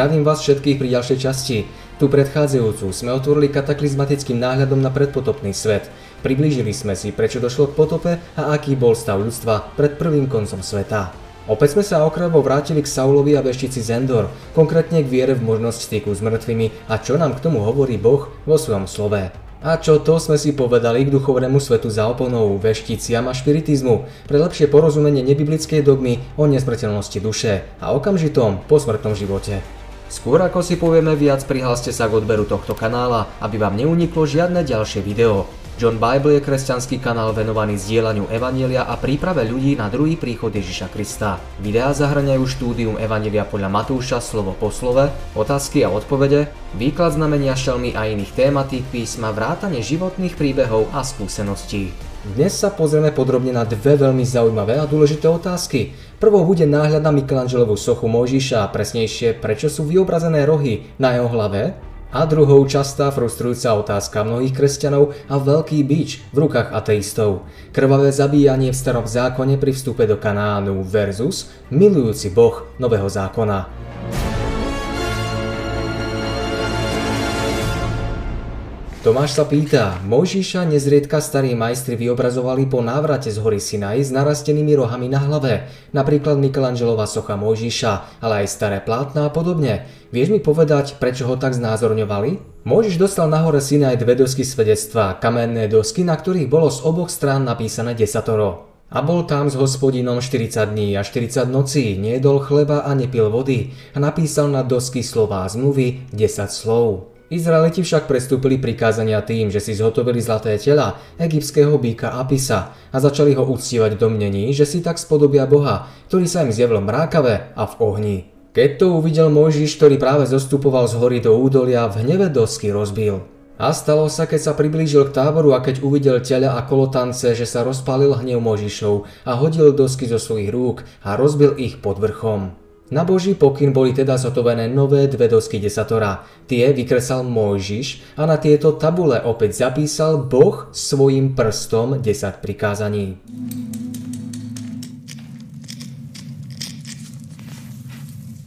Zdravím vás všetkých pri ďalšej časti. Tu predchádzajúcu sme otvorili kataklizmatickým náhľadom na predpotopný svet. Priblížili sme si, prečo došlo k potope a aký bol stav ľudstva pred prvým koncom sveta. Opäť sme sa okravo vrátili k Saulovi a veštici Zendor, konkrétne k viere v možnosť styku s mŕtvými a čo nám k tomu hovorí Boh vo svojom slove. A čo to sme si povedali k duchovnému svetu za oponou, vešticiam a špiritizmu, pre lepšie porozumenie nebiblickej dogmy o nesmrteľnosti duše a okamžitom posmrtnom živote. Skôr ako si povieme viac, prihláste sa k odberu tohto kanála, aby vám neuniklo žiadne ďalšie video. John Bible je kresťanský kanál venovaný zdieľaniu Evanielia a príprave ľudí na druhý príchod Ježiša Krista. Videá zahrňajú štúdium Evanielia podľa Matúša slovo po slove, otázky a odpovede, výklad znamenia šelmy a iných tématík písma, vrátane životných príbehov a skúseností. Dnes sa pozrieme podrobne na dve veľmi zaujímavé a dôležité otázky. Prvou bude náhľad na Michelangelovú sochu Mojžiša a presnejšie, prečo sú vyobrazené rohy na jeho hlave. A druhou častá frustrujúca otázka mnohých kresťanov a veľký bič v rukách ateistov. Krvavé zabíjanie v starom zákone pri vstupe do Kanánu versus milujúci boh nového zákona. Tomáš sa pýta, Mojžiša nezriedka starí majstri vyobrazovali po návrate z hory Sinaj s narastenými rohami na hlave, napríklad Michelangelova socha Mojžiša, ale aj staré plátna a podobne. Vieš mi povedať, prečo ho tak znázorňovali? Mojžiš dostal na hore Sinaj dve dosky svedectva, kamenné dosky, na ktorých bolo z oboch strán napísané desatoro. A bol tam s hospodinom 40 dní a 40 nocí, nejedol chleba a nepil vody a napísal na dosky slová zmluvy 10 slov. Izraeliti však prestúpili prikázania tým, že si zhotovili zlaté tela egyptského býka Apisa a začali ho uctívať v domnení, že si tak spodobia Boha, ktorý sa im zjavil mrákave a v ohni. Keď to uvidel Mojžiš, ktorý práve zostupoval z hory do údolia, v hneve dosky rozbil. A stalo sa, keď sa priblížil k táboru a keď uvidel teľa a kolotance, že sa rozpálil hnev Možišov a hodil dosky zo svojich rúk a rozbil ich pod vrchom. Na Boží pokyn boli teda zotovené nové dve dosky desatora. Tie vykresal Mojžiš a na tieto tabule opäť zapísal Boh svojim prstom 10 prikázaní.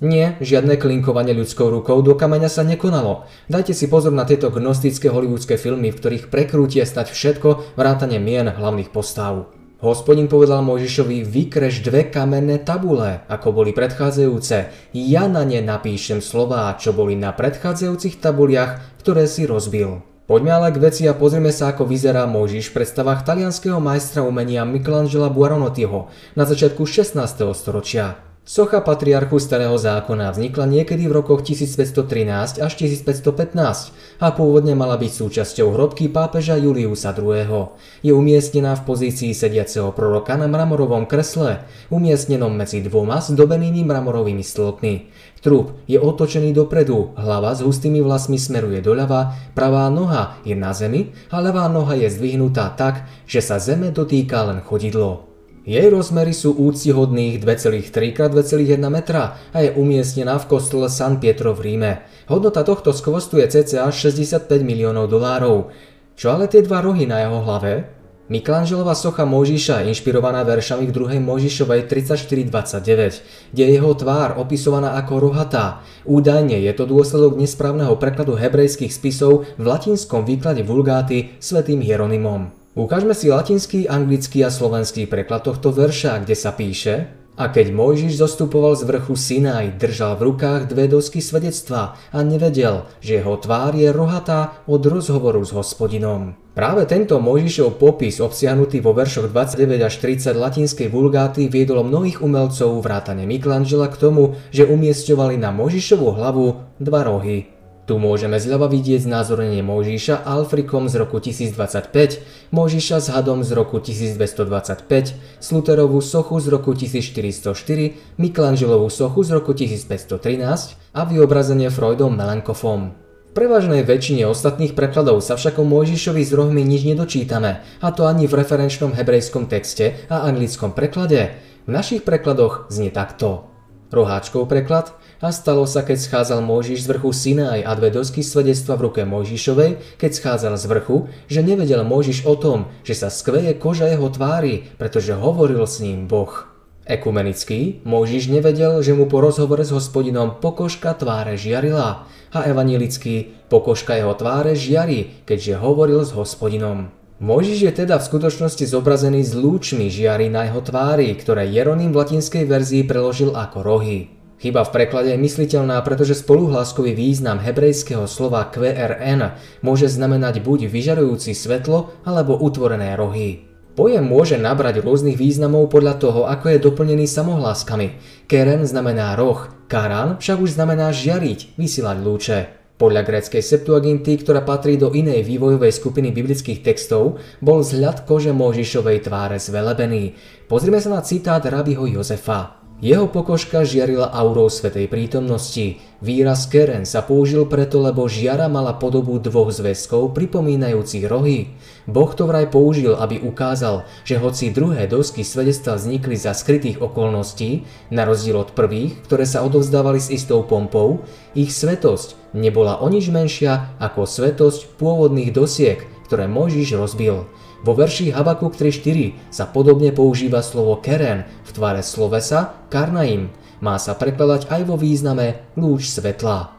Nie, žiadne klinkovanie ľudskou rukou do kameňa sa nekonalo. Dajte si pozor na tieto gnostické hollywoodske filmy, v ktorých prekrútia stať všetko vrátane mien hlavných postav. Hospodin povedal Mojžišovi, vykreš dve kamenné tabule, ako boli predchádzajúce. Ja na ne napíšem slová, čo boli na predchádzajúcich tabuliach, ktoré si rozbil. Poďme ale k veci a pozrieme sa, ako vyzerá Mojžiš v predstavách talianského majstra umenia Michelangela Buonarrotiho na začiatku 16. storočia. Socha patriarchu Starého zákona vznikla niekedy v rokoch 1513 až 1515 a pôvodne mala byť súčasťou hrobky pápeža Juliusa II. Je umiestnená v pozícii sediaceho proroka na mramorovom kresle, umiestnenom medzi dvoma zdobenými mramorovými stĺpmi. Trup je otočený dopredu, hlava s hustými vlasmi smeruje doľava, pravá noha je na zemi a ľavá noha je zdvihnutá tak, že sa zeme dotýka len chodidlo. Jej rozmery sú úctihodných 2,3 x 2,1 metra a je umiestnená v kostole San Pietro v Ríme. Hodnota tohto skvostu je cca 65 miliónov dolárov. Čo ale tie dva rohy na jeho hlave? Michelangelová socha Mojžiša je inšpirovaná veršami v 2. Mojžišovej 34.29, kde je jeho tvár opisovaná ako rohatá. Údajne je to dôsledok nesprávneho prekladu hebrejských spisov v latinskom výklade vulgáty svätým Hieronymom. Ukážme si latinský, anglický a slovenský preklad tohto verša, kde sa píše a keď Mojžiš zostupoval z vrchu Sinaj, držal v rukách dve dosky svedectva a nevedel, že jeho tvár je rohatá od rozhovoru s hospodinom. Práve tento Mojžišov popis obsiahnutý vo veršoch 29 až 30 latinskej vulgáty viedol mnohých umelcov vrátane Michelangela k tomu, že umiestňovali na Mojžišovú hlavu dva rohy. Tu môžeme zľava vidieť znázornenie Mojžiša Alfrikom z roku 1025, Mojžiša s hadom z roku 1225, Sluterovú sochu z roku 1404, Michelangelovú sochu z roku 1513 a vyobrazenie Freudom Melankofom. V prevažnej väčšine ostatných prekladov sa však o Mojžišovi s rohmi nič nedočítame, a to ani v referenčnom hebrejskom texte a anglickom preklade. V našich prekladoch znie takto. Roháčkov preklad a stalo sa, keď schádzal Mojžiš z vrchu Sinaj a dve dosky svedectva v ruke Mojžišovej, keď schádzal z vrchu, že nevedel Mojžiš o tom, že sa skveje koža jeho tvári, pretože hovoril s ním Boh. Ekumenický Mojžiš nevedel, že mu po rozhovore s hospodinom pokožka tváre žiarila a evanilický pokožka jeho tváre žiari, keďže hovoril s hospodinom. Mojžiš je teda v skutočnosti zobrazený s lúčmi žiary na jeho tvári, ktoré Jeronym v latinskej verzii preložil ako rohy. Chyba v preklade je mysliteľná, pretože spoluhláskový význam hebrejského slova QRN môže znamenať buď vyžarujúci svetlo alebo utvorené rohy. Pojem môže nabrať rôznych významov podľa toho, ako je doplnený samohláskami. Keren znamená roh, karan však už znamená žiariť, vysielať lúče. Podľa gréckej Septuaginty, ktorá patrí do inej vývojovej skupiny biblických textov, bol zhľad kože Možišovej tváre zvelebený. Pozrime sa na citát rabiho Jozefa. Jeho pokožka žiarila aurou svetej prítomnosti. Výraz keren sa použil preto, lebo žiara mala podobu dvoch zväzkov pripomínajúcich rohy. Boh to vraj použil, aby ukázal, že hoci druhé dosky svedectva vznikli za skrytých okolností, na rozdiel od prvých, ktoré sa odovzdávali s istou pompou, ich svetosť nebola o nič menšia ako svetosť pôvodných dosiek, ktoré Mojžiš rozbil. Vo verši Habakuk 3.4 sa podobne používa slovo keren v tvare slovesa karnaim. Má sa prekladať aj vo význame lúč svetla.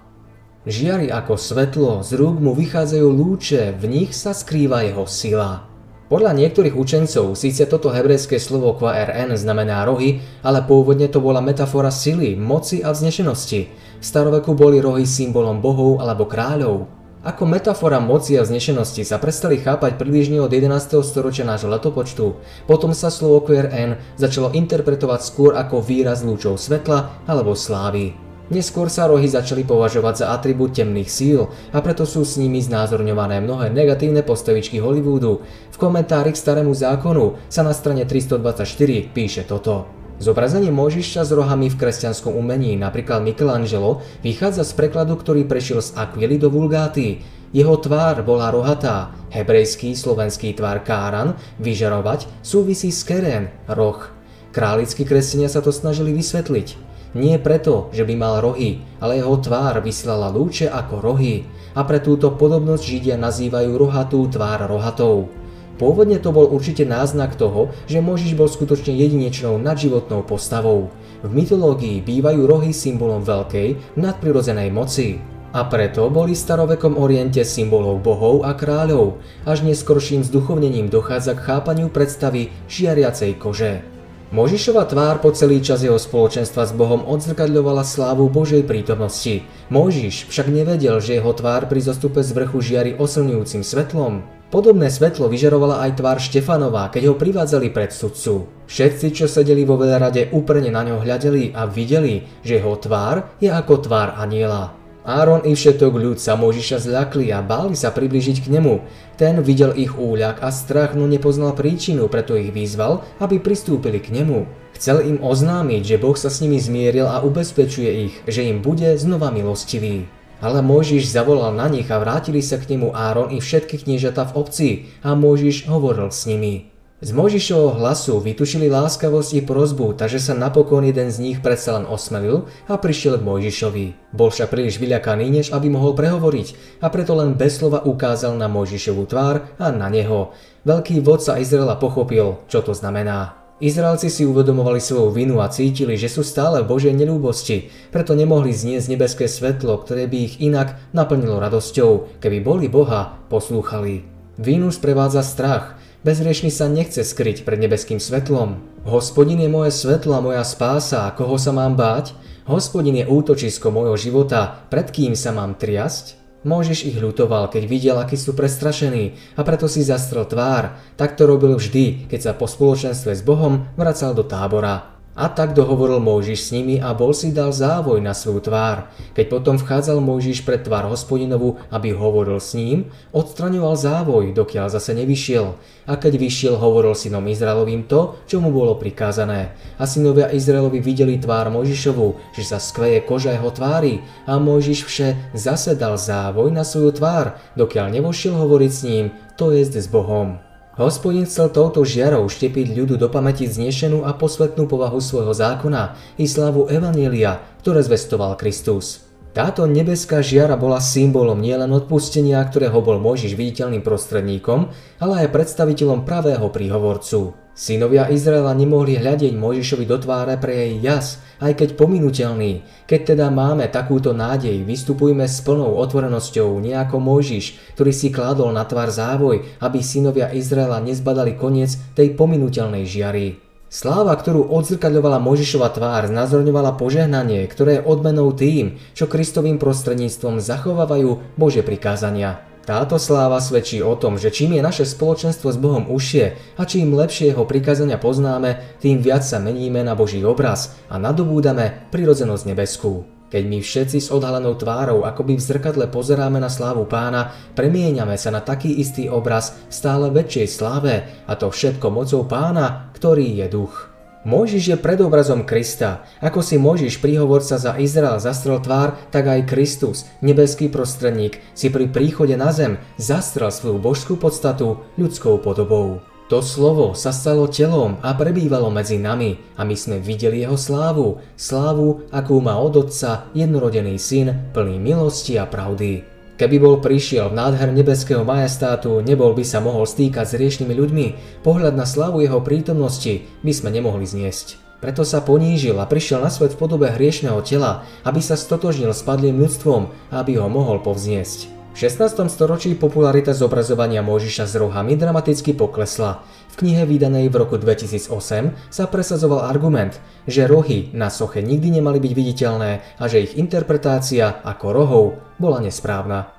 Žiari ako svetlo, z rúk mu vychádzajú lúče, v nich sa skrýva jeho sila. Podľa niektorých učencov síce toto hebrejské slovo QRN znamená rohy, ale pôvodne to bola metafora sily, moci a vznešenosti. V staroveku boli rohy symbolom bohov alebo kráľov. Ako metafora moci a znešenosti sa prestali chápať približne od 11. storočia nášho letopočtu, potom sa slovo QRN začalo interpretovať skôr ako výraz lúčov svetla alebo slávy. Neskôr sa rohy začali považovať za atribút temných síl a preto sú s nimi znázorňované mnohé negatívne postavičky Hollywoodu. V komentári k starému zákonu sa na strane 324 píše toto. Zobrazenie Mojžiša s rohami v kresťanskom umení, napríklad Michelangelo, vychádza z prekladu, ktorý prešiel z Aquily do Vulgáty. Jeho tvár bola rohatá, hebrejský slovenský tvár Káran, vyžarovať, súvisí s keren, roh. Králickí kresťania sa to snažili vysvetliť. Nie preto, že by mal rohy, ale jeho tvár vysielala lúče ako rohy a pre túto podobnosť Židia nazývajú rohatú tvár rohatou. Pôvodne to bol určite náznak toho, že Možiš bol skutočne jedinečnou nadživotnou postavou. V mytológii bývajú rohy symbolom veľkej, nadprirodzenej moci. A preto boli v starovekom oriente symbolov bohov a kráľov, až neskorším zduchovnením dochádza k chápaniu predstavy žiariacej kože. Možišova tvár po celý čas jeho spoločenstva s Bohom odzrkadľovala slávu Božej prítomnosti. Možiš však nevedel, že jeho tvár pri zostupe z vrchu žiari oslňujúcim svetlom. Podobné svetlo vyžarovala aj tvár Štefanová, keď ho privádzali pred sudcu. Všetci, čo sedeli vo veľrade, úprne na ňo hľadeli a videli, že jeho tvár je ako tvár aniela. Áron i všetok ľud sa Možiša zľakli a báli sa priblížiť k nemu. Ten videl ich úľak a strach, no nepoznal príčinu, preto ich vyzval, aby pristúpili k nemu. Chcel im oznámiť, že Boh sa s nimi zmieril a ubezpečuje ich, že im bude znova milostivý. Ale Mojžiš zavolal na nich a vrátili sa k nemu Áron i všetky kniežata v obci a Mojžiš hovoril s nimi. Z Mojžišovho hlasu vytušili láskavosť i prozbu, takže sa napokon jeden z nich predsa len osmelil a prišiel k Mojžišovi. Bol však príliš vyľakaný, než aby mohol prehovoriť a preto len bez slova ukázal na Mojžišovú tvár a na neho. Veľký vodca Izraela pochopil, čo to znamená. Izraelci si uvedomovali svoju vinu a cítili, že sú stále v Božej nelúbosti, preto nemohli zniesť nebeské svetlo, ktoré by ich inak naplnilo radosťou, keby boli Boha poslúchali. Vínu sprevádza strach, bezriešný sa nechce skryť pred nebeským svetlom. Hospodin je moje svetlo a moja spása, koho sa mám báť? Hospodin je útočisko mojho života, pred kým sa mám triasť? Môžeš ich ľutoval, keď videl, akí sú prestrašení a preto si zastrel tvár. Tak to robil vždy, keď sa po spoločenstve s Bohom vracal do tábora. A tak dohovoril Mojžiš s nimi a bol si dal závoj na svoju tvár. Keď potom vchádzal Mojžiš pred tvár hospodinovu, aby hovoril s ním, odstraňoval závoj, dokiaľ zase nevyšiel. A keď vyšiel, hovoril synom Izraelovým to, čo mu bolo prikázané. A synovia Izraelovi videli tvár Mojžišovu, že sa skveje koža jeho tvári. A Mojžiš vše zase dal závoj na svoju tvár, dokiaľ nevošiel hovoriť s ním, to je s Bohom. Hospodin chcel touto žiarou štepiť ľudu do pamäti znešenú a posvetnú povahu svojho zákona i slavu Evanielia, ktoré zvestoval Kristus. Táto nebeská žiara bola symbolom nielen odpustenia, ktorého bol Mojžiš viditeľným prostredníkom, ale aj predstaviteľom pravého príhovorcu. Synovia Izraela nemohli hľadiť Mojžišovi do tváre pre jej jas, aj keď pominuteľný. Keď teda máme takúto nádej, vystupujme s plnou otvorenosťou, nejako Mojžiš, ktorý si kládol na tvár závoj, aby synovia Izraela nezbadali koniec tej pominuteľnej žiary. Sláva, ktorú odzrkadľovala Mojžišova tvár, znázorňovala požehnanie, ktoré je odmenou tým, čo Kristovým prostredníctvom zachovávajú Bože prikázania. Táto sláva svedčí o tom, že čím je naše spoločenstvo s Bohom užšie a čím lepšie jeho prikázania poznáme, tým viac sa meníme na Boží obraz a nadobúdame prirodzenosť nebeskú. Keď my všetci s odhalenou tvárou akoby v zrkadle pozeráme na slávu pána, premieňame sa na taký istý obraz v stále väčšej sláve a to všetko mocou pána, ktorý je duch. Mojžiš je predobrazom Krista. Ako si Mojžiš príhovorca za Izrael zastrel tvár, tak aj Kristus, nebeský prostredník, si pri príchode na zem zastrel svoju božskú podstatu ľudskou podobou. To slovo sa stalo telom a prebývalo medzi nami a my sme videli jeho slávu, slávu, akú má od Otca jednorodený syn, plný milosti a pravdy. Keby bol prišiel v nádher nebeského majestátu, nebol by sa mohol stýkať s riešnými ľuďmi, pohľad na slavu jeho prítomnosti by sme nemohli zniesť. Preto sa ponížil a prišiel na svet v podobe hriešného tela, aby sa stotožnil s padlým ľudstvom a aby ho mohol povzniesť. V 16. storočí popularita zobrazovania Mojžiša s rohami dramaticky poklesla. V knihe vydanej v roku 2008 sa presadzoval argument, že rohy na soche nikdy nemali byť viditeľné a že ich interpretácia ako rohov bola nesprávna.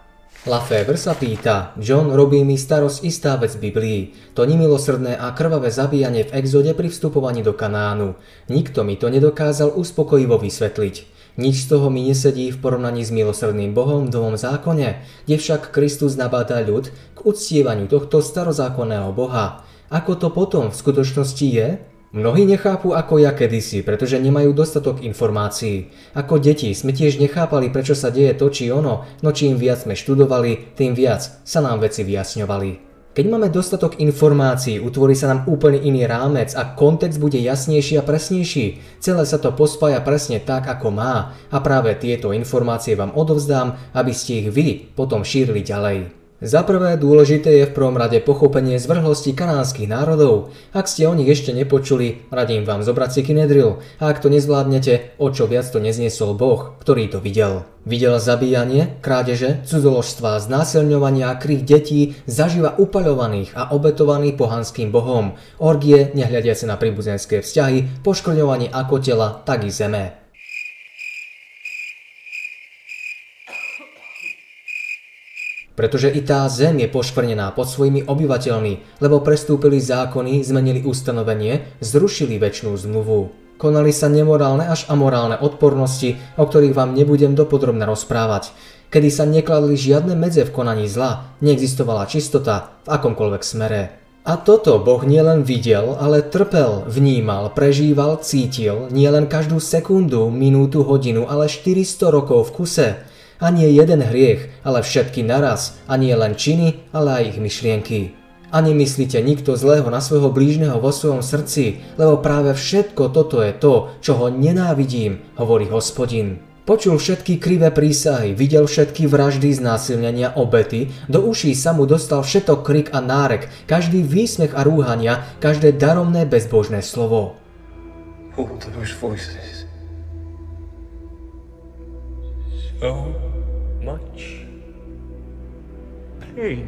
Lafevre sa pýta, John robí mi starosť istá vec Biblii. To nemilosrdné a krvavé zabíjanie v exode pri vstupovaní do Kanánu. Nikto mi to nedokázal uspokojivo vysvetliť. Nič z toho mi nesedí v porovnaní s milosrdným Bohom v Novom zákone, kde však Kristus nabáda ľud k uctievaniu tohto starozákonného Boha. Ako to potom v skutočnosti je? Mnohí nechápu ako ja kedysi, pretože nemajú dostatok informácií. Ako deti sme tiež nechápali, prečo sa deje to či ono, no čím viac sme študovali, tým viac sa nám veci vyjasňovali. Keď máme dostatok informácií, utvorí sa nám úplne iný rámec a kontext bude jasnejší a presnejší. Celé sa to pospája presne tak, ako má a práve tieto informácie vám odovzdám, aby ste ich vy potom šírili ďalej. Za prvé dôležité je v prvom rade pochopenie zvrhlosti kanánskych národov. Ak ste o nich ešte nepočuli, radím vám zobrať si kinedril a ak to nezvládnete, o čo viac to nezniesol Boh, ktorý to videl. Videl zabíjanie, krádeže, cudzoložstva, znásilňovania, kriv detí, zaživa upaľovaných a obetovaných pohanským bohom, orgie, nehľadiace na príbuzenské vzťahy, poškrňovanie ako tela, tak i zeme. Pretože i tá zem je poškvrnená pod svojimi obyvateľmi, lebo prestúpili zákony, zmenili ustanovenie, zrušili väčšnú zmluvu. Konali sa nemorálne až amorálne odpornosti, o ktorých vám nebudem dopodrobne rozprávať. Kedy sa nekladli žiadne medze v konaní zla, neexistovala čistota v akomkoľvek smere. A toto Boh nielen videl, ale trpel, vnímal, prežíval, cítil, nielen každú sekundu, minútu, hodinu, ale 400 rokov v kuse. A nie jeden hriech, ale všetky naraz, a nie len činy, ale aj ich myšlienky. A nemyslíte nikto zlého na svojho blížneho vo svojom srdci, lebo práve všetko toto je to, čo ho nenávidím, hovorí hospodin. Počul všetky krivé prísahy, videl všetky vraždy, znásilnenia, obety, do uší sa mu dostal všetok krik a nárek, každý výsmech a rúhania, každé daromné bezbožné slovo. All those voices. So much pain.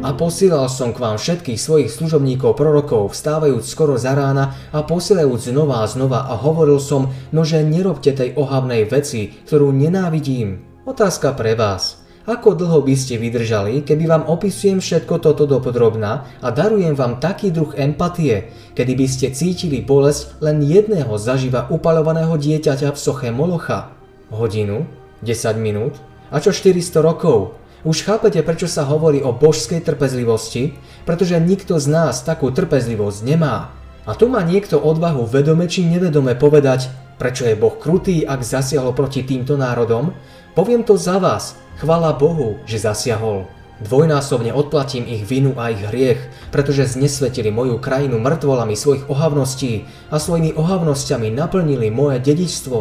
A posílal som k vám všetkých svojich služobníkov prorokov, vstávajúc skoro za rána a posielajúc znova a znova a hovoril som, nože nerobte tej ohavnej veci, ktorú nenávidím. Otázka pre vás. Ako dlho by ste vydržali, keby vám opisujem všetko toto dopodrobná a darujem vám taký druh empatie, kedy by ste cítili bolesť len jedného zaživa upalovaného dieťaťa v soche Molocha? Hodinu? 10 minút? A čo 400 rokov? Už chápete, prečo sa hovorí o božskej trpezlivosti? Pretože nikto z nás takú trpezlivosť nemá. A tu má niekto odvahu vedome či nevedome povedať, prečo je Boh krutý, ak zasiahol proti týmto národom? Poviem to za vás, Chvala Bohu, že zasiahol. Dvojnásobne odplatím ich vinu a ich hriech, pretože znesvetili moju krajinu mŕtvolami svojich ohavností a svojimi ohavnosťami naplnili moje dedičstvo.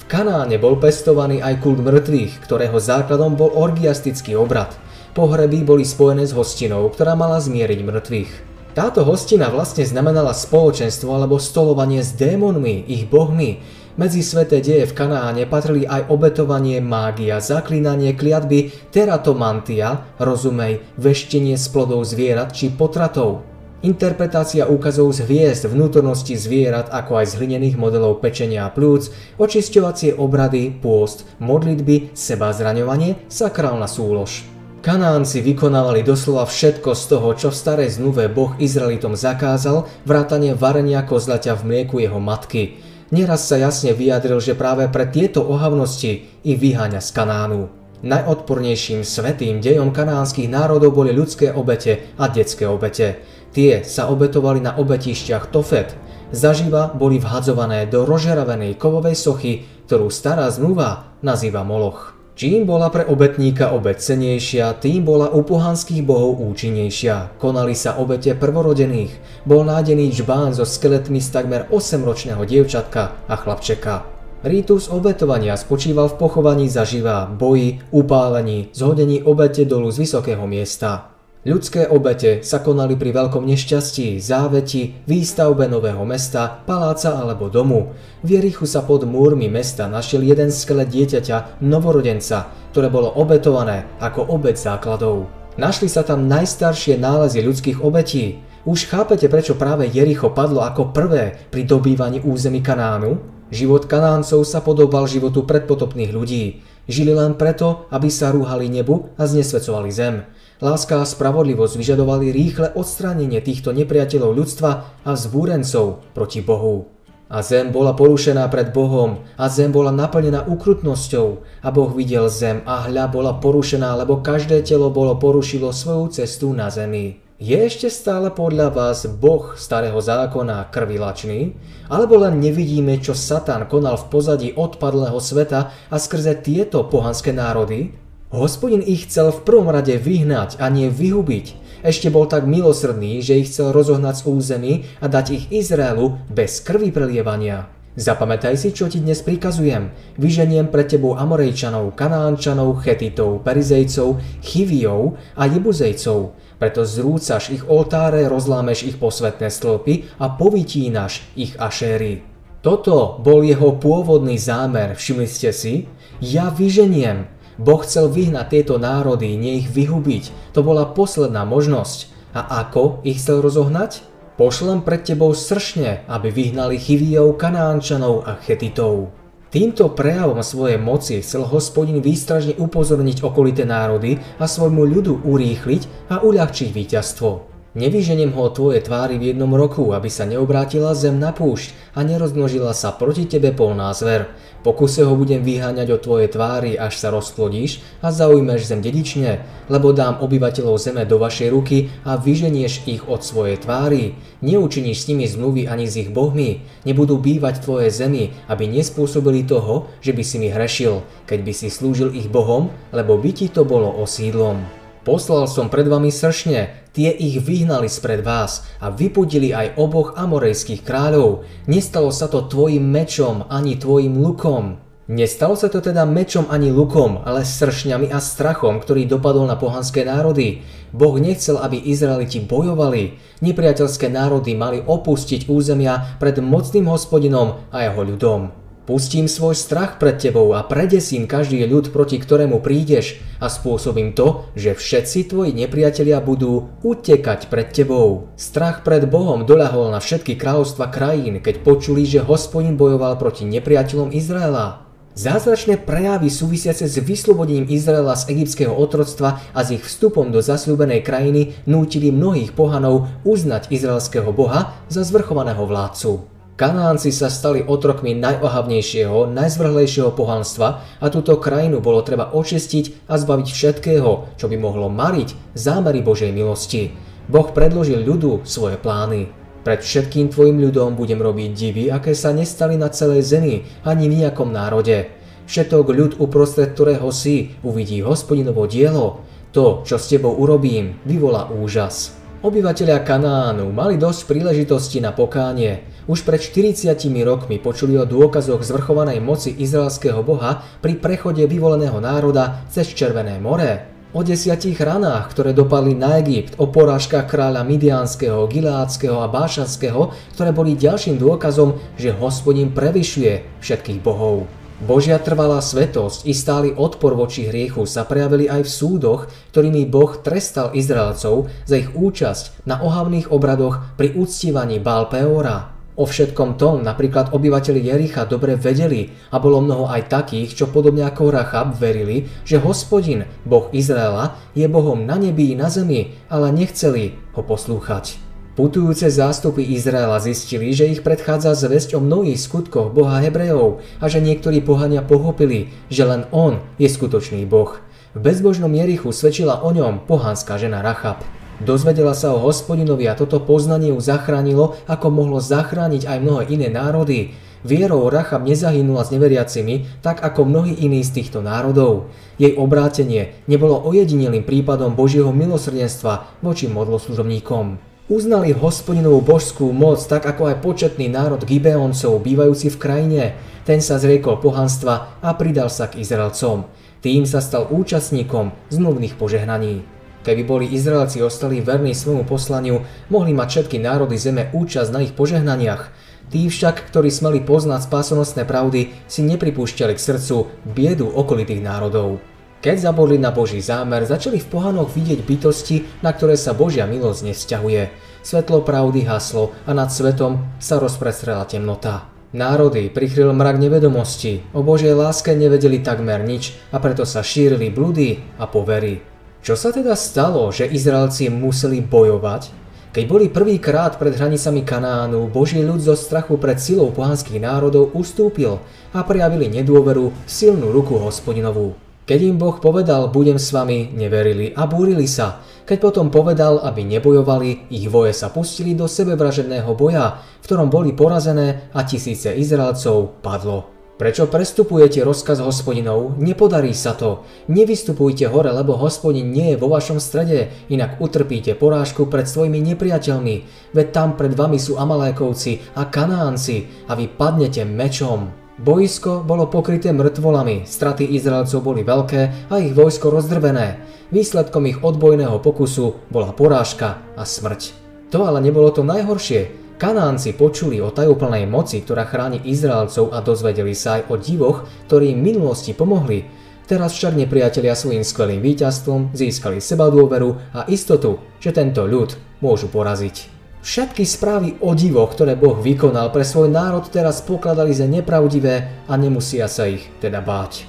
V Kanáne bol pestovaný aj kult mŕtvych, ktorého základom bol orgiastický obrad. Pohreby boli spojené s hostinou, ktorá mala zmieriť mŕtvych. Táto hostina vlastne znamenala spoločenstvo alebo stolovanie s démonmi, ich bohmi. Medzi sveté deje v Kanáne patrili aj obetovanie mágia, zaklinanie kliatby, teratomantia, rozumej, veštenie z plodov zvierat či potratov. Interpretácia úkazov z hviezd, vnútornosti zvierat, ako aj z hlinených modelov pečenia a plúc, očisťovacie obrady, pôst, modlitby, seba zraňovanie, sakrálna súlož. Kanánci vykonávali doslova všetko z toho, čo v starej zmluve Boh Izraelitom zakázal, vrátanie varenia kozlaťa v mlieku jeho matky. Nieraz sa jasne vyjadril, že práve pre tieto ohavnosti ich vyháňa z Kanánu. Najodpornejším svetým dejom kanánskych národov boli ľudské obete a detské obete. Tie sa obetovali na obetišťach Tofet. Zaživa boli vhadzované do rozžeravenej kovovej sochy, ktorú stará zmluva nazýva Moloch. Čím bola pre obetníka obec cenejšia, tým bola u pohanských bohov účinnejšia. Konali sa obete prvorodených. Bol nádený čbán so skeletmi z takmer 8-ročného dievčatka a chlapčeka. Rítus obetovania spočíval v pochovaní zaživa, boji, upálení, zhodení obete dolu z vysokého miesta. Ľudské obete sa konali pri veľkom nešťastí, záveti, výstavbe nového mesta, paláca alebo domu. V Jerichu sa pod múrmi mesta našiel jeden skelet dieťaťa, novorodenca, ktoré bolo obetované ako obec základov. Našli sa tam najstaršie nálezy ľudských obetí. Už chápete, prečo práve Jericho padlo ako prvé pri dobývaní území Kanánu? Život Kanáncov sa podobal životu predpotopných ľudí. Žili len preto, aby sa rúhali nebu a znesvecovali zem. Láska a spravodlivosť vyžadovali rýchle odstránenie týchto nepriateľov ľudstva a vzbúrencov proti Bohu. A zem bola porušená pred Bohom a zem bola naplnená ukrutnosťou a Boh videl zem a hľa bola porušená, lebo každé telo bolo porušilo svoju cestu na zemi. Je ešte stále podľa vás Boh starého zákona krvilačný? Alebo len nevidíme, čo Satan konal v pozadí odpadlého sveta a skrze tieto pohanské národy? Hospodin ich chcel v prvom rade vyhnať a nie vyhubiť. Ešte bol tak milosrdný, že ich chcel rozohnať z území a dať ich Izraelu bez krvi prelievania. Zapamätaj si, čo ti dnes prikazujem. Vyženiem pre tebou Amorejčanov, Kanánčanov, Chetitov, Perizejcov, Chivijov a Jebuzejcov. Preto zrúcaš ich oltáre, rozlámeš ich posvetné stĺpy a povytínaš ich ašéry. Toto bol jeho pôvodný zámer, všimli ste si? Ja vyženiem, Boh chcel vyhnať tieto národy, nie ich vyhubiť. To bola posledná možnosť. A ako ich chcel rozohnať? Pošlem pred tebou sršne, aby vyhnali Chivijov, Kanánčanov a Chetitov. Týmto prejavom svojej moci chcel hospodin výstražne upozorniť okolité národy a svojmu ľudu urýchliť a uľahčiť víťazstvo. Nevyženiem ho tvoje tvári v jednom roku, aby sa neobrátila zem na púšť a nerozmnožila sa proti tebe polná zver. Pokuse ho budem vyháňať od tvojej tvári, až sa rozplodíš a zaujmeš zem dedične, lebo dám obyvateľov zeme do vašej ruky a vyženieš ich od svojej tvári. Neučiníš s nimi zmluvy ani s ich bohmi, nebudú bývať v tvojej zemi, aby nespôsobili toho, že by si mi hrešil, keď by si slúžil ich bohom, lebo by ti to bolo osídlom. Poslal som pred vami sršne, tie ich vyhnali spred vás a vypudili aj oboch amorejských kráľov. Nestalo sa to tvojim mečom ani tvojim lukom. Nestalo sa to teda mečom ani lukom, ale sršňami a strachom, ktorý dopadol na pohanské národy. Boh nechcel, aby Izraeliti bojovali. Nepriateľské národy mali opustiť územia pred mocným hospodinom a jeho ľudom. Pustím svoj strach pred tebou a predesím každý ľud, proti ktorému prídeš a spôsobím to, že všetci tvoji nepriatelia budú utekať pred tebou. Strach pred Bohom doľahol na všetky kráľovstva krajín, keď počuli, že hospodin bojoval proti nepriateľom Izraela. Zázračné prejavy súvisiace s vyslobodením Izraela z egyptského otroctva a s ich vstupom do zasľúbenej krajiny nútili mnohých pohanov uznať izraelského boha za zvrchovaného vládcu. Kanánci sa stali otrokmi najohavnejšieho, najzvrhlejšieho pohanstva a túto krajinu bolo treba očistiť a zbaviť všetkého, čo by mohlo mariť zámery Božej milosti. Boh predložil ľudu svoje plány. Pred všetkým tvojim ľudom budem robiť divy, aké sa nestali na celej zemi, ani v nejakom národe. Všetok ľud uprostred ktorého si uvidí hospodinovo dielo. To, čo s tebou urobím, vyvolá úžas. Obyvatelia Kanánu mali dosť príležitosti na pokánie. Už pred 40 rokmi počuli o dôkazoch zvrchovanej moci izraelského boha pri prechode vyvoleného národa cez Červené more. O desiatich ranách, ktoré dopadli na Egypt, o porážkach kráľa Midianského, Gileáckého a Bášanského, ktoré boli ďalším dôkazom, že hospodin prevyšuje všetkých bohov. Božia trvalá svetosť i stály odpor voči hriechu sa prejavili aj v súdoch, ktorými Boh trestal Izraelcov za ich účasť na ohavných obradoch pri uctívaní Baal Peora. O všetkom tom napríklad obyvateľi Jericha dobre vedeli a bolo mnoho aj takých, čo podobne ako Rachab verili, že hospodin, boh Izraela, je bohom na nebi i na zemi, ale nechceli ho poslúchať. Putujúce zástupy Izraela zistili, že ich predchádza zväzť o mnohých skutkoch boha Hebrejov a že niektorí pohania pochopili, že len on je skutočný boh. V bezbožnom Jerichu svedčila o ňom pohanská žena Rachab. Dozvedela sa o hospodinovi a toto poznanie ju zachránilo, ako mohlo zachrániť aj mnohé iné národy. Vierou Rachab nezahynula s neveriacimi, tak ako mnohí iní z týchto národov. Jej obrátenie nebolo ojedinelým prípadom Božieho milosrdenstva voči modloslužobníkom. Uznali hospodinovú božskú moc tak ako aj početný národ Gibeoncov bývajúci v krajine. Ten sa zriekol pohanstva a pridal sa k Izraelcom. Tým sa stal účastníkom zmluvných požehnaní. Keby boli Izraelci ostali verní svojmu poslaniu, mohli mať všetky národy zeme účasť na ich požehnaniach. Tí však, ktorí smeli poznať spásonosné pravdy, si nepripúšťali k srdcu biedu okolitých národov. Keď zabudli na Boží zámer, začali v pohanoch vidieť bytosti, na ktoré sa Božia milosť nevzťahuje. Svetlo pravdy haslo a nad svetom sa rozprestrela temnota. Národy prikryl mrak nevedomosti, o Božej láske nevedeli takmer nič a preto sa šírili bludy a povery. Čo sa teda stalo, že Izraelci museli bojovať? Keď boli prvýkrát pred hranicami Kanánu, Boží ľud zo strachu pred silou pohanských národov ustúpil a prejavili nedôveru silnú ruku hospodinovú. Keď im Boh povedal, budem s vami, neverili a búrili sa. Keď potom povedal, aby nebojovali, ich voje sa pustili do sebevražedného boja, v ktorom boli porazené a tisíce Izraelcov padlo. Prečo prestupujete rozkaz hospodinov? Nepodarí sa to. Nevystupujte hore, lebo hospodin nie je vo vašom strede, inak utrpíte porážku pred svojimi nepriateľmi. Veď tam pred vami sú Amalékovci a Kanánci a vy padnete mečom. Boisko bolo pokryté mŕtvolami, straty Izraelcov boli veľké a ich vojsko rozdrvené. Výsledkom ich odbojného pokusu bola porážka a smrť. To ale nebolo to najhoršie. Kanánci počuli o tajúplnej moci, ktorá chráni Izraelcov a dozvedeli sa aj o divoch, ktorí v minulosti pomohli. Teraz však nepriatelia svojim skvelým víťazstvom získali seba dôveru a istotu, že tento ľud môžu poraziť. Všetky správy o divoch, ktoré Boh vykonal pre svoj národ, teraz pokladali za nepravdivé a nemusia sa ich teda báť.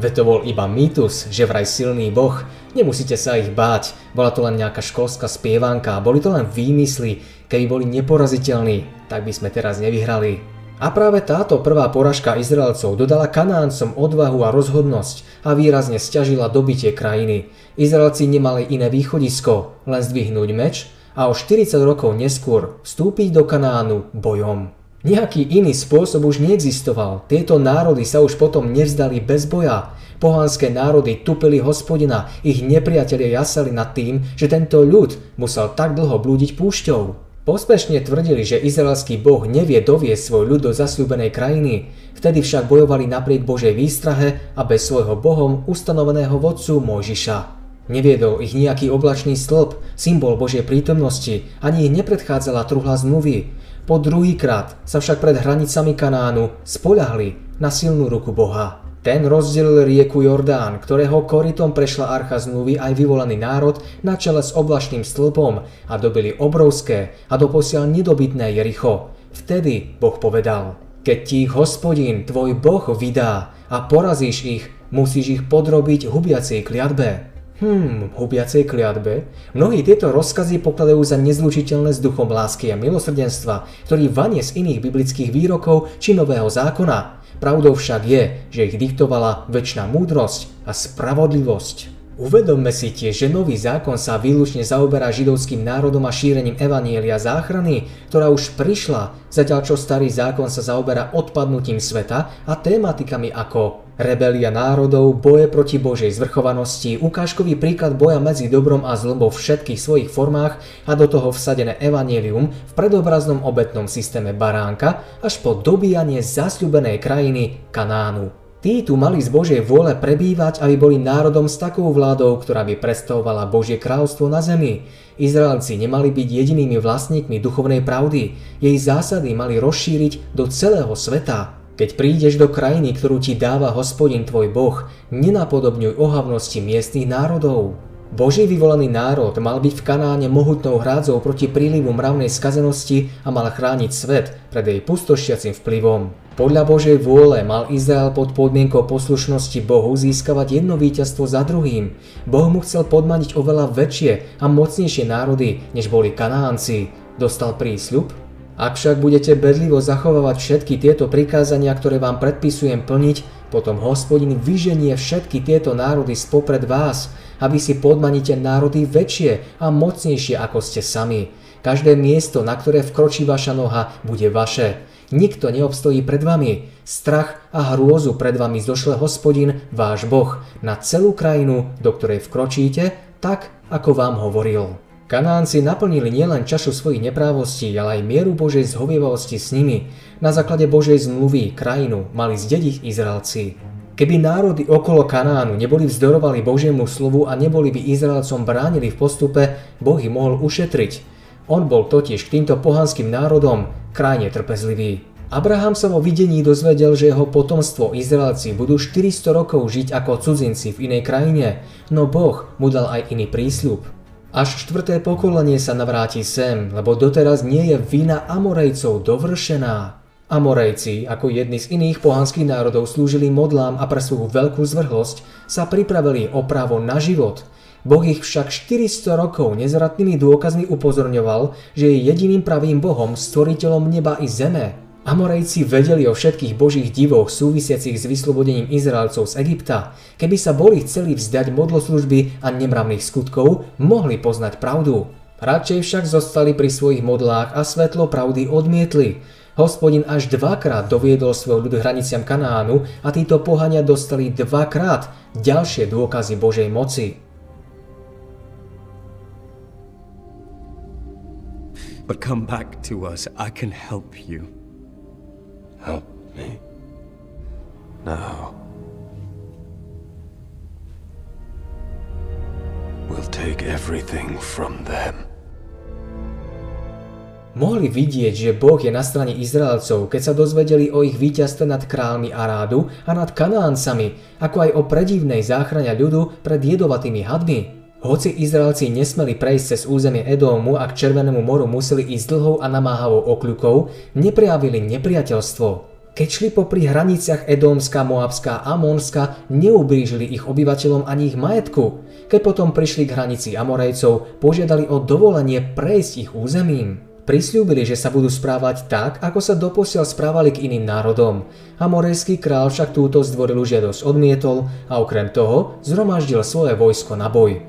Veď to bol iba mýtus, že vraj silný boh. Nemusíte sa ich báť, bola to len nejaká školská spievanka, boli to len výmysly, keby boli neporaziteľní, tak by sme teraz nevyhrali. A práve táto prvá poražka Izraelcov dodala Kanáncom odvahu a rozhodnosť a výrazne stiažila dobitie krajiny. Izraelci nemali iné východisko, len zdvihnúť meč a o 40 rokov neskôr vstúpiť do Kanánu bojom. Nejaký iný spôsob už neexistoval. Tieto národy sa už potom nevzdali bez boja. Pohanské národy tupili hospodina, ich nepriatelia jasali nad tým, že tento ľud musel tak dlho blúdiť púšťou. Pospešne tvrdili, že izraelský boh nevie doviesť svoj ľud do zasľúbenej krajiny, vtedy však bojovali napriek Božej výstrahe a bez svojho bohom ustanoveného vodcu Mojžiša. Neviedol ich nejaký oblačný stĺp, symbol Božej prítomnosti, ani ich nepredchádzala truhla zmluvy. Po druhýkrát sa však pred hranicami Kanánu spoľahli na silnú ruku Boha. Ten rozdelil rieku Jordán, ktorého korytom prešla archa zmluvy aj vyvolaný národ na čele s oblačným stĺpom a dobili obrovské a doposiaľ nedobytné Jericho. Vtedy Boh povedal, keď ti hospodín, tvoj Boh, vydá a porazíš ich, musíš ich podrobiť hubiacej kliatbe. Hmm, hubiacej kliatbe? Mnohí tieto rozkazy pokladajú za nezlučiteľné s duchom lásky a milosrdenstva, ktorý vanie z iných biblických výrokov či nového zákona. Pravdou však je, že ich diktovala väčšina múdrosť a spravodlivosť. Uvedomme si tiež, že nový zákon sa výlučne zaoberá židovským národom a šírením evanielia záchrany, ktorá už prišla, zatiaľ čo starý zákon sa zaoberá odpadnutím sveta a tématikami ako rebelia národov, boje proti Božej zvrchovanosti, ukážkový príklad boja medzi dobrom a zlom vo všetkých svojich formách a do toho vsadené evanielium v predobraznom obetnom systéme baránka až po dobíjanie zasľubenej krajiny Kanánu. Tí tu mali z Božej vôle prebývať, aby boli národom s takou vládou, ktorá by predstavovala Božie kráľstvo na zemi. Izraelci nemali byť jedinými vlastníkmi duchovnej pravdy. Jej zásady mali rozšíriť do celého sveta. Keď prídeš do krajiny, ktorú ti dáva hospodin tvoj Boh, nenapodobňuj ohavnosti miestnych národov. Boží vyvolaný národ mal byť v Kanáne mohutnou hrádzou proti prílivu mravnej skazenosti a mal chrániť svet pred jej pustošiacim vplyvom. Podľa Božej vôle mal Izrael pod podmienkou poslušnosti Bohu získavať jedno víťazstvo za druhým. Boh mu chcel podmaniť oveľa väčšie a mocnejšie národy, než boli Kanánci. Dostal prísľub? Ak však budete bedlivo zachovávať všetky tieto prikázania, ktoré vám predpisujem plniť, potom hospodin vyženie všetky tieto národy spopred vás, aby si podmaníte národy väčšie a mocnejšie ako ste sami. Každé miesto, na ktoré vkročí vaša noha, bude vaše. Nikto neobstojí pred vami. Strach a hrôzu pred vami zošle hospodin, váš Boh, na celú krajinu, do ktorej vkročíte, tak, ako vám hovoril. Kanánci naplnili nielen čašu svojich neprávostí, ale aj mieru Božej zhovievavosti s nimi. Na základe Božej zmluvy krajinu mali zdediť Izraelci. Keby národy okolo Kanánu neboli vzdorovali Božiemu slovu a neboli by Izraelcom bránili v postupe, Boh ich mohol ušetriť. On bol totiž k týmto pohanským národom krajne trpezlivý. Abraham sa vo videní dozvedel, že jeho potomstvo Izraelci budú 400 rokov žiť ako cudzinci v inej krajine, no Boh mu dal aj iný prísľub. Až štvrté pokolenie sa navráti sem, lebo doteraz nie je vina Amorejcov dovršená. Amorejci, ako jedni z iných pohanských národov slúžili modlám a pre svoju veľkú zvrhlosť, sa pripravili o právo na život – Boh ich však 400 rokov nezvratnými dôkazmi upozorňoval, že je jediným pravým Bohom, stvoriteľom neba i zeme. Amorejci vedeli o všetkých božích divoch súvisiacich s vyslobodením Izraelcov z Egypta. Keby sa boli chceli vzdať modloslužby a nemravných skutkov, mohli poznať pravdu. Radšej však zostali pri svojich modlách a svetlo pravdy odmietli. Hospodin až dvakrát doviedol svoj ľud hraniciam Kanánu a títo pohania dostali dvakrát ďalšie dôkazy Božej moci. but come back to us. I can help you. Help me? Now. We'll take everything from them. Mohli vidieť, že Boh je na strane Izraelcov, keď sa dozvedeli o ich víťazstve nad kráľmi Arádu a nad Kanáncami, ako aj o predivnej záchrane ľudu pred jedovatými hadmi. Hoci Izraelci nesmeli prejsť cez územie Edómu a k Červenému moru museli ísť dlhou a namáhavou okľukou, neprejavili nepriateľstvo. Keď šli popri hraniciach Edómska, Moabská a Amonska, neublížili ich obyvateľom ani ich majetku. Keď potom prišli k hranici Amorejcov, požiadali o dovolenie prejsť ich územím. Prisľúbili, že sa budú správať tak, ako sa doposiaľ správali k iným národom. Amorejský král však túto zdvorilú žiadosť odmietol a okrem toho zhromaždil svoje vojsko na boj.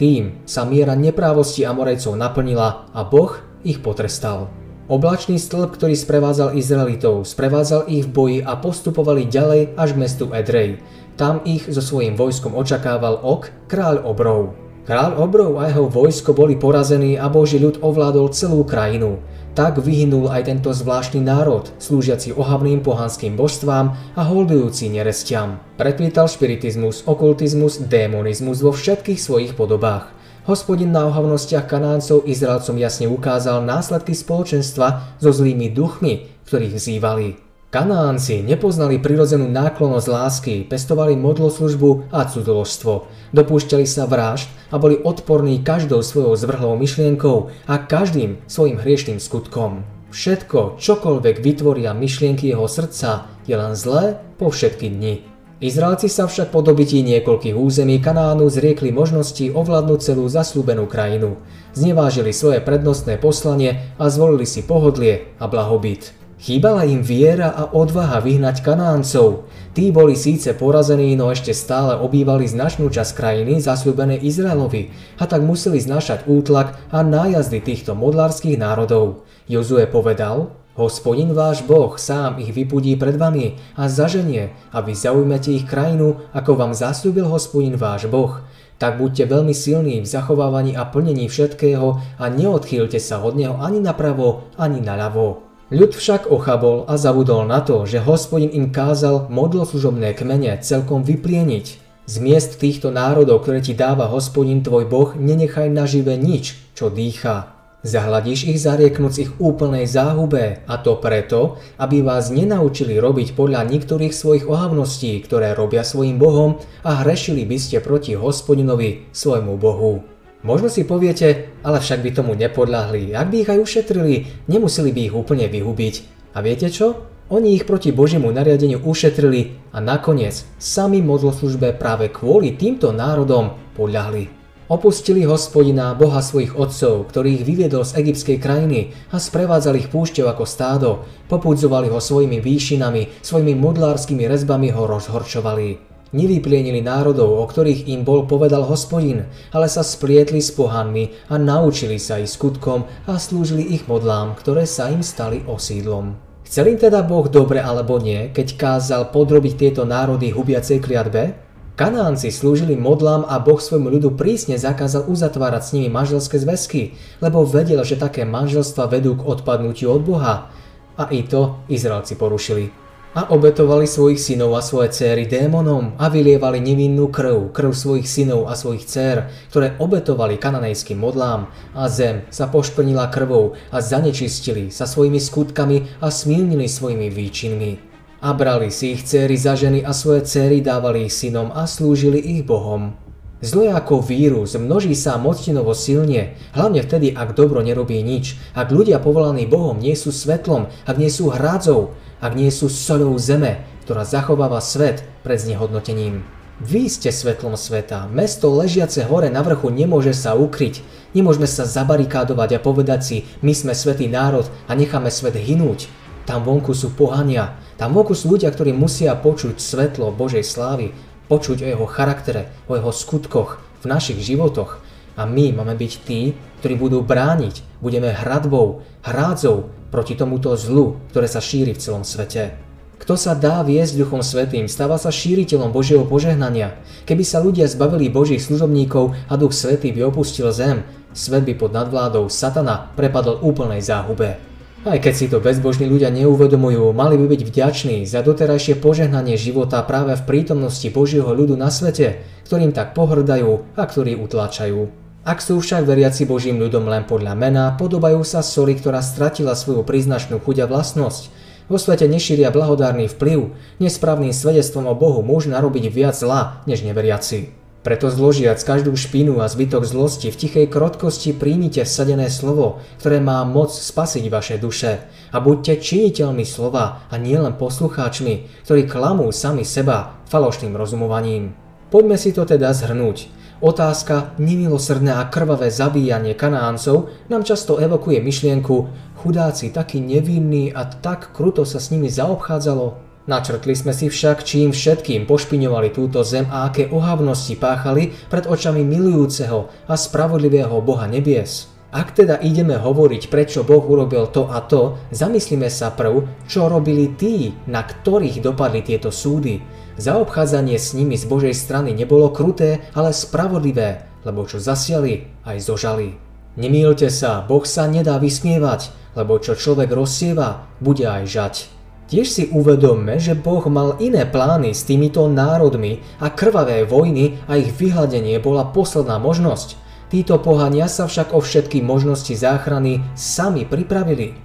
Tým sa miera neprávosti Amorejcov naplnila a Boh ich potrestal. Oblačný stĺp, ktorý sprevádzal Izraelitov, sprevádzal ich v boji a postupovali ďalej až k mestu Edrej. Tam ich so svojím vojskom očakával Ok, kráľ obrov. Kráľ obrov a jeho vojsko boli porazení a Boží ľud ovládol celú krajinu. Tak vyhynul aj tento zvláštny národ, slúžiaci ohavným pohanským božstvám a holdujúci nerestiam. Prekvítal špiritizmus, okultizmus, démonizmus vo všetkých svojich podobách. Hospodin na ohavnostiach Kanáncov Izraelcom jasne ukázal následky spoločenstva so zlými duchmi, ktorých vzývali. Kanánci nepoznali prirodzenú náklonnosť lásky, pestovali modloslužbu a cudoložstvo. Dopúšťali sa vražd a boli odporní každou svojou zvrhlou myšlienkou a každým svojim hriešným skutkom. Všetko, čokoľvek vytvoria myšlienky jeho srdca, je len zlé po všetky dni. Izraelci sa však po dobití niekoľkých území Kanánu zriekli možnosti ovládnuť celú zaslúbenú krajinu. Znevážili svoje prednostné poslanie a zvolili si pohodlie a blahobyt. Chýbala im viera a odvaha vyhnať Kanáncov. Tí boli síce porazení, no ešte stále obývali značnú časť krajiny zasľúbenej Izraelovi a tak museli znašať útlak a nájazdy týchto modlárskych národov. Jozue povedal, Hospodin váš Boh sám ich vypudí pred vami a zaženie a vy zaujmete ich krajinu, ako vám zasľúbil hospodin váš Boh. Tak buďte veľmi silní v zachovávaní a plnení všetkého a neodchýlte sa od neho ani napravo, ani naľavo. Ľud však ochabol a zabudol na to, že hospodin im kázal modloslužobné kmene celkom vyplieniť. Z miest týchto národov, ktoré ti dáva hospodin tvoj Boh, nenechaj nažive nič, čo dýcha. Zahľadíš ich zarieknúc ich úplnej záhube a to preto, aby vás nenaučili robiť podľa niektorých svojich ohavností, ktoré robia svojim Bohom a hrešili by ste proti hospodinovi, svojmu Bohu. Možno si poviete, ale však by tomu nepodľahli, ak by ich aj ušetrili, nemuseli by ich úplne vyhubiť. A viete čo? Oni ich proti Božiemu nariadeniu ušetrili a nakoniec sami modloslužbe práve kvôli týmto národom podľahli. Opustili hospodina, boha svojich otcov, ktorý ich vyviedol z egyptskej krajiny a sprevádzali ich púšťou ako stádo, popudzovali ho svojimi výšinami, svojimi modlárskymi rezbami ho rozhorčovali. Nevyplienili národov, o ktorých im bol povedal hospodin, ale sa splietli s pohanmi a naučili sa ich skutkom a slúžili ich modlám, ktoré sa im stali osídlom. Chcel im teda Boh dobre alebo nie, keď kázal podrobiť tieto národy hubiacej kliatbe? Kanánci slúžili modlám a Boh svojmu ľudu prísne zakázal uzatvárať s nimi manželské zväzky, lebo vedel, že také manželstva vedú k odpadnutiu od Boha. A i to Izraelci porušili. A obetovali svojich synov a svoje céry démonom a vylievali nevinnú krv, krv svojich synov a svojich cér, ktoré obetovali kananejským modlám a zem sa pošprnila krvou a zanečistili sa svojimi skutkami a smilnili svojimi výčinmi a brali si ich céry za ženy a svoje céry dávali ich synom a slúžili ich bohom. Zlo ako vírus množí sa moctinovo silne, hlavne vtedy, ak dobro nerobí nič, ak ľudia povolaní Bohom nie sú svetlom, ak nie sú hrádzou, ak nie sú soľou zeme, ktorá zachováva svet pred znehodnotením. Vy ste svetlom sveta, mesto ležiace hore na vrchu nemôže sa ukryť, nemôžeme sa zabarikádovať a povedať si, my sme svetý národ a necháme svet hynúť. Tam vonku sú pohania, tam vonku sú ľudia, ktorí musia počuť svetlo Božej slávy, počuť o jeho charaktere, o jeho skutkoch v našich životoch. A my máme byť tí, ktorí budú brániť, budeme hradbou, hrádzou proti tomuto zlu, ktoré sa šíri v celom svete. Kto sa dá viesť Duchom Svetým, stáva sa šíriteľom Božieho požehnania. Keby sa ľudia zbavili Božích služobníkov a Duch Svetý by opustil zem, svet by pod nadvládou Satana prepadol úplnej záhube. Aj keď si to bezbožní ľudia neuvedomujú, mali by byť vďační za doterajšie požehnanie života práve v prítomnosti Božieho ľudu na svete, ktorým tak pohrdajú a ktorí utláčajú. Ak sú však veriaci Božím ľudom len podľa mena, podobajú sa soli, ktorá stratila svoju príznačnú chuť a vlastnosť. Vo svete nešíria blahodárny vplyv, nesprávnym svedectvom o Bohu môžu narobiť viac zla než neveriaci. Preto zložiac každú špinu a zbytok zlosti v tichej krotkosti príjmite vsadené slovo, ktoré má moc spasiť vaše duše. A buďte činiteľmi slova a nielen poslucháčmi, ktorí klamú sami seba falošným rozumovaním. Poďme si to teda zhrnúť. Otázka nemilosrdné a krvavé zabíjanie kanáncov nám často evokuje myšlienku chudáci takí nevinní a tak kruto sa s nimi zaobchádzalo. Načrtli sme si však, čím všetkým pošpiňovali túto zem a aké ohavnosti páchali pred očami milujúceho a spravodlivého Boha nebies. Ak teda ideme hovoriť, prečo Boh urobil to a to, zamyslíme sa prv, čo robili tí, na ktorých dopadli tieto súdy. Zaobchádzanie s nimi z Božej strany nebolo kruté, ale spravodlivé, lebo čo zasiali, aj zožali. Nemýlte sa, Boh sa nedá vysmievať, lebo čo človek rozsieva, bude aj žať. Tiež si uvedomme, že Boh mal iné plány s týmito národmi a krvavé vojny a ich vyhľadenie bola posledná možnosť. Títo pohania sa však o všetky možnosti záchrany sami pripravili.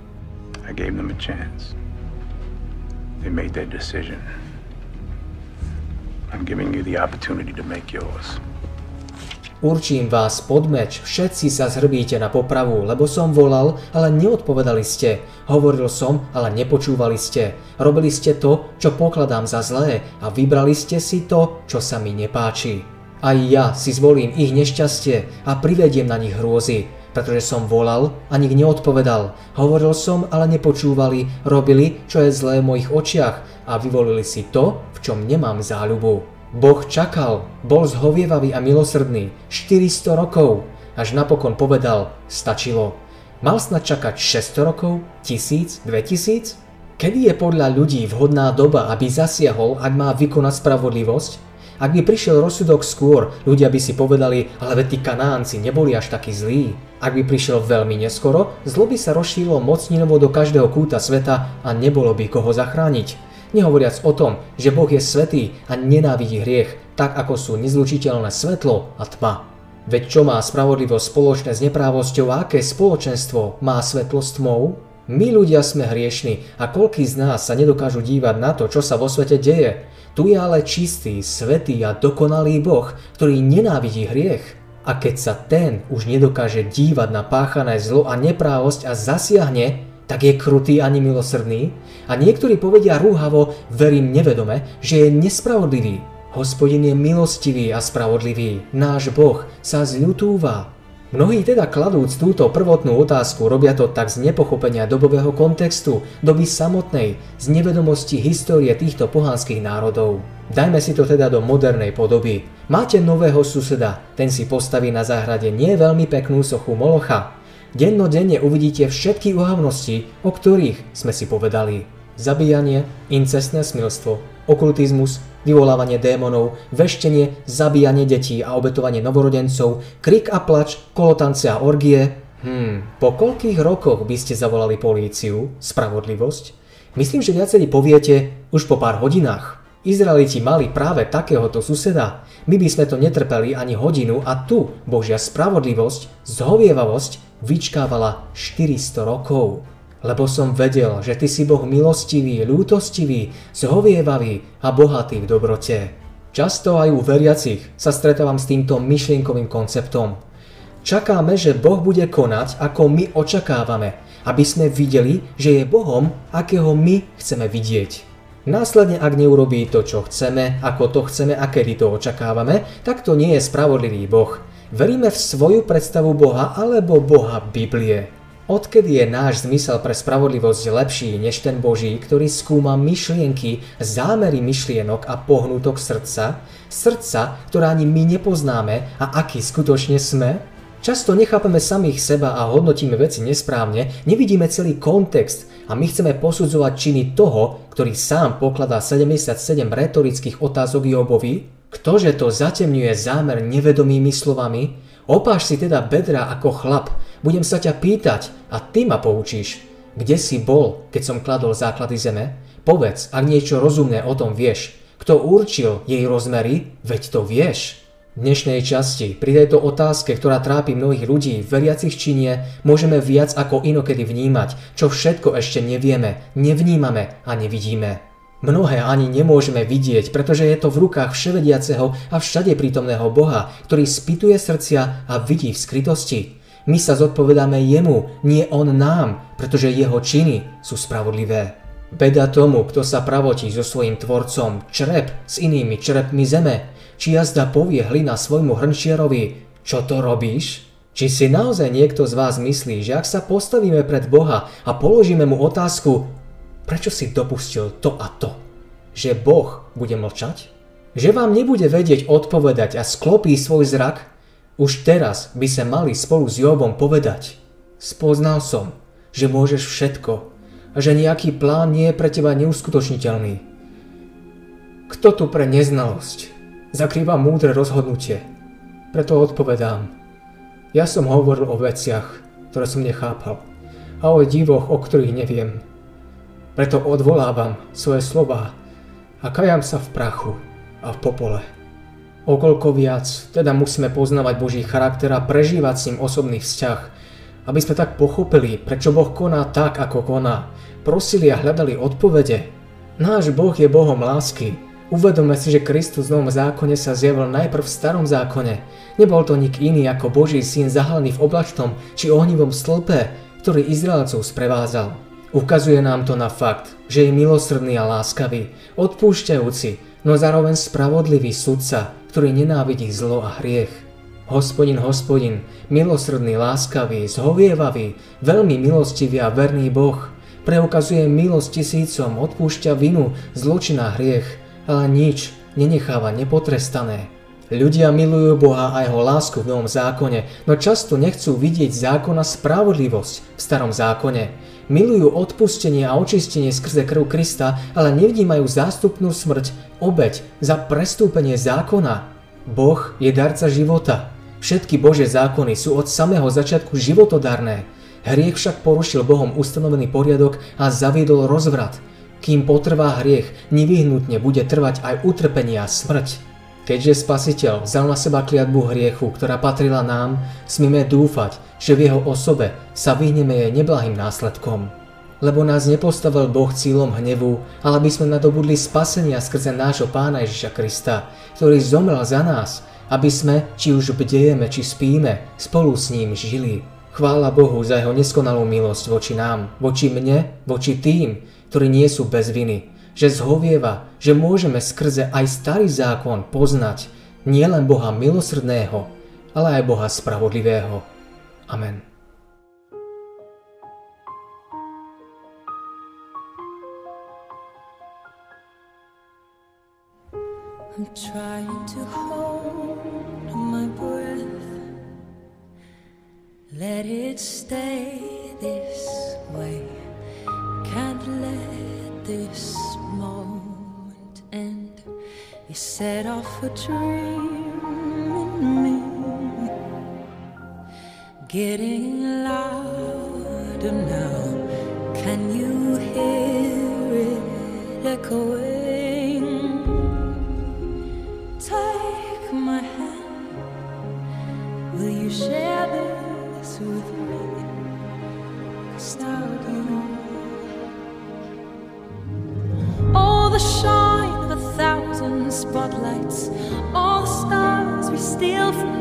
I gave them a chance. They made their decision. I'm giving you the opportunity to make yours. Určím vás pod meč, všetci sa zhrbíte na popravu, lebo som volal, ale neodpovedali ste. Hovoril som, ale nepočúvali ste. Robili ste to, čo pokladám za zlé a vybrali ste si to, čo sa mi nepáči. Aj ja si zvolím ich nešťastie a privediem na nich hrôzy. pretože som volal a nik neodpovedal. Hovoril som, ale nepočúvali, robili, čo je zlé v mojich očiach a vyvolili si to, v čom nemám záľubu. Boh čakal, bol zhovievavý a milosrdný 400 rokov, až napokon povedal, stačilo. Mal snad čakať 600 rokov, 1000, 2000? Kedy je podľa ľudí vhodná doba, aby zasiahol, ak má vykonať spravodlivosť? Ak by prišiel rozsudok skôr, ľudia by si povedali, ale tí kanánci neboli až takí zlí. Ak by prišiel veľmi neskoro, zlo by sa rozšírilo mocninovo do každého kúta sveta a nebolo by koho zachrániť. Nehovoriac o tom, že Boh je svetý a nenávidí hriech, tak ako sú nezlučiteľné svetlo a tma. Veď čo má spravodlivosť spoločné s neprávosťou a aké spoločenstvo má svetlo s tmou? My ľudia sme hriešni a koľký z nás sa nedokážu dívať na to, čo sa vo svete deje. Tu je ale čistý, svetý a dokonalý Boh, ktorý nenávidí hriech. A keď sa ten už nedokáže dívať na páchané zlo a neprávosť a zasiahne, tak je krutý ani milosrdný? A niektorí povedia rúhavo, verím nevedome, že je nespravodlivý. Hospodin je milostivý a spravodlivý. Náš Boh sa zľutúva. Mnohí teda kladúc túto prvotnú otázku robia to tak z nepochopenia dobového kontextu, doby samotnej, z nevedomosti histórie týchto pohanských národov. Dajme si to teda do modernej podoby. Máte nového suseda, ten si postaví na záhrade nie veľmi peknú sochu Molocha. Dennodenne uvidíte všetky uhavnosti, o ktorých sme si povedali. Zabíjanie, incestné smilstvo, okultizmus, vyvolávanie démonov, veštenie, zabíjanie detí a obetovanie novorodencov, krik a plač, kolotance a orgie. Hmm, po koľkých rokoch by ste zavolali políciu? Spravodlivosť? Myslím, že viacerí poviete už po pár hodinách. Izraeliti mali práve takéhoto suseda. My by sme to netrpeli ani hodinu a tu Božia spravodlivosť, zhovievavosť vyčkávala 400 rokov lebo som vedel, že Ty si Boh milostivý, ľútostivý, zhovievavý a bohatý v dobrote. Často aj u veriacich sa stretávam s týmto myšlienkovým konceptom. Čakáme, že Boh bude konať, ako my očakávame, aby sme videli, že je Bohom, akého my chceme vidieť. Následne, ak neurobí to, čo chceme, ako to chceme a kedy to očakávame, tak to nie je spravodlivý Boh. Veríme v svoju predstavu Boha alebo Boha Biblie. Odkedy je náš zmysel pre spravodlivosť lepší než ten Boží, ktorý skúma myšlienky, zámery myšlienok a pohnutok srdca, srdca, ktoré ani my nepoznáme a aký skutočne sme? Často nechápeme samých seba a hodnotíme veci nesprávne, nevidíme celý kontext a my chceme posudzovať činy toho, ktorý sám pokladá 77 retorických otázok Jobovi? Ktože to zatemňuje zámer nevedomými slovami? Opáš si teda bedra ako chlap, budem sa ťa pýtať a ty ma poučíš. Kde si bol, keď som kladol základy zeme? Povedz, ak niečo rozumné o tom vieš. Kto určil jej rozmery? Veď to vieš. Dnešnej časti pri tejto otázke, ktorá trápi mnohých ľudí veriacich činie, môžeme viac ako inokedy vnímať, čo všetko ešte nevieme, nevnímame a nevidíme. Mnohé ani nemôžeme vidieť, pretože je to v rukách vševediaceho a všade prítomného Boha, ktorý spituje srdcia a vidí v skrytosti. My sa zodpovedáme jemu, nie on nám, pretože jeho činy sú spravodlivé. Beda tomu, kto sa pravotí so svojím tvorcom, črep s inými črepmi zeme, či jazda povie hlina svojmu hrnčiarovi, čo to robíš? Či si naozaj niekto z vás myslí, že ak sa postavíme pred Boha a položíme mu otázku, prečo si dopustil to a to, že Boh bude mlčať? Že vám nebude vedieť odpovedať a sklopí svoj zrak už teraz by sa mali spolu s Jobom povedať. Spoznal som, že môžeš všetko a že nejaký plán nie je pre teba neuskutočniteľný. Kto tu pre neznalosť zakrýva múdre rozhodnutie? Preto odpovedám. Ja som hovoril o veciach, ktoré som nechápal a o divoch, o ktorých neviem. Preto odvolávam svoje slova a kajam sa v prachu a v popole. Okolko viac, teda musíme poznávať Boží charakter a prežívať s ním osobný vzťah, aby sme tak pochopili, prečo Boh koná tak, ako koná. Prosili a hľadali odpovede. Náš Boh je Bohom lásky. Uvedome si, že Kristus v Novom zákone sa zjavil najprv v starom zákone. Nebol to nik iný ako Boží syn zahalený v oblačnom či ohnivom stĺpe, ktorý Izraelcov sprevázal. Ukazuje nám to na fakt, že je milosrdný a láskavý, odpúšťajúci, no zároveň spravodlivý sudca, ktorý nenávidí zlo a hriech. Hospodin, hospodin, milosrdný, láskavý, zhovievavý, veľmi milostivý a verný Boh, preukazuje milosť tisícom, odpúšťa vinu, zločin a hriech, ale nič nenecháva nepotrestané. Ľudia milujú Boha a jeho lásku v Novom zákone, no často nechcú vidieť zákona spravodlivosť v starom zákone. Milujú odpustenie a očistenie skrze krv Krista, ale nevnímajú zástupnú smrť, obeď za prestúpenie zákona. Boh je darca života. Všetky Božie zákony sú od samého začiatku životodarné. Hriech však porušil Bohom ustanovený poriadok a zaviedol rozvrat. Kým potrvá hriech, nevyhnutne bude trvať aj utrpenie a smrť. Keďže Spasiteľ vzal na seba kliatbu hriechu, ktorá patrila nám, smíme dúfať, že v jeho osobe sa vyhneme jej neblahým následkom. Lebo nás nepostavil Boh cílom hnevu, ale aby sme nadobudli spasenia skrze nášho Pána Ježiša Krista, ktorý zomrel za nás, aby sme, či už bdejeme, či spíme, spolu s ním žili. Chvála Bohu za jeho neskonalú milosť voči nám, voči mne, voči tým, ktorí nie sú bez viny, že zhovieva, že môžeme skrze aj starý zákon poznať nielen Boha milosrdného, ale aj Boha spravodlivého. Amen. I'm trying to hold my breath. Let it stay this way. Can't let this moment end. You set off a dream in me, getting louder now. Can you hear it echoing? Take my hand. Will you share this with me? Spotlights, all the stars we steal from.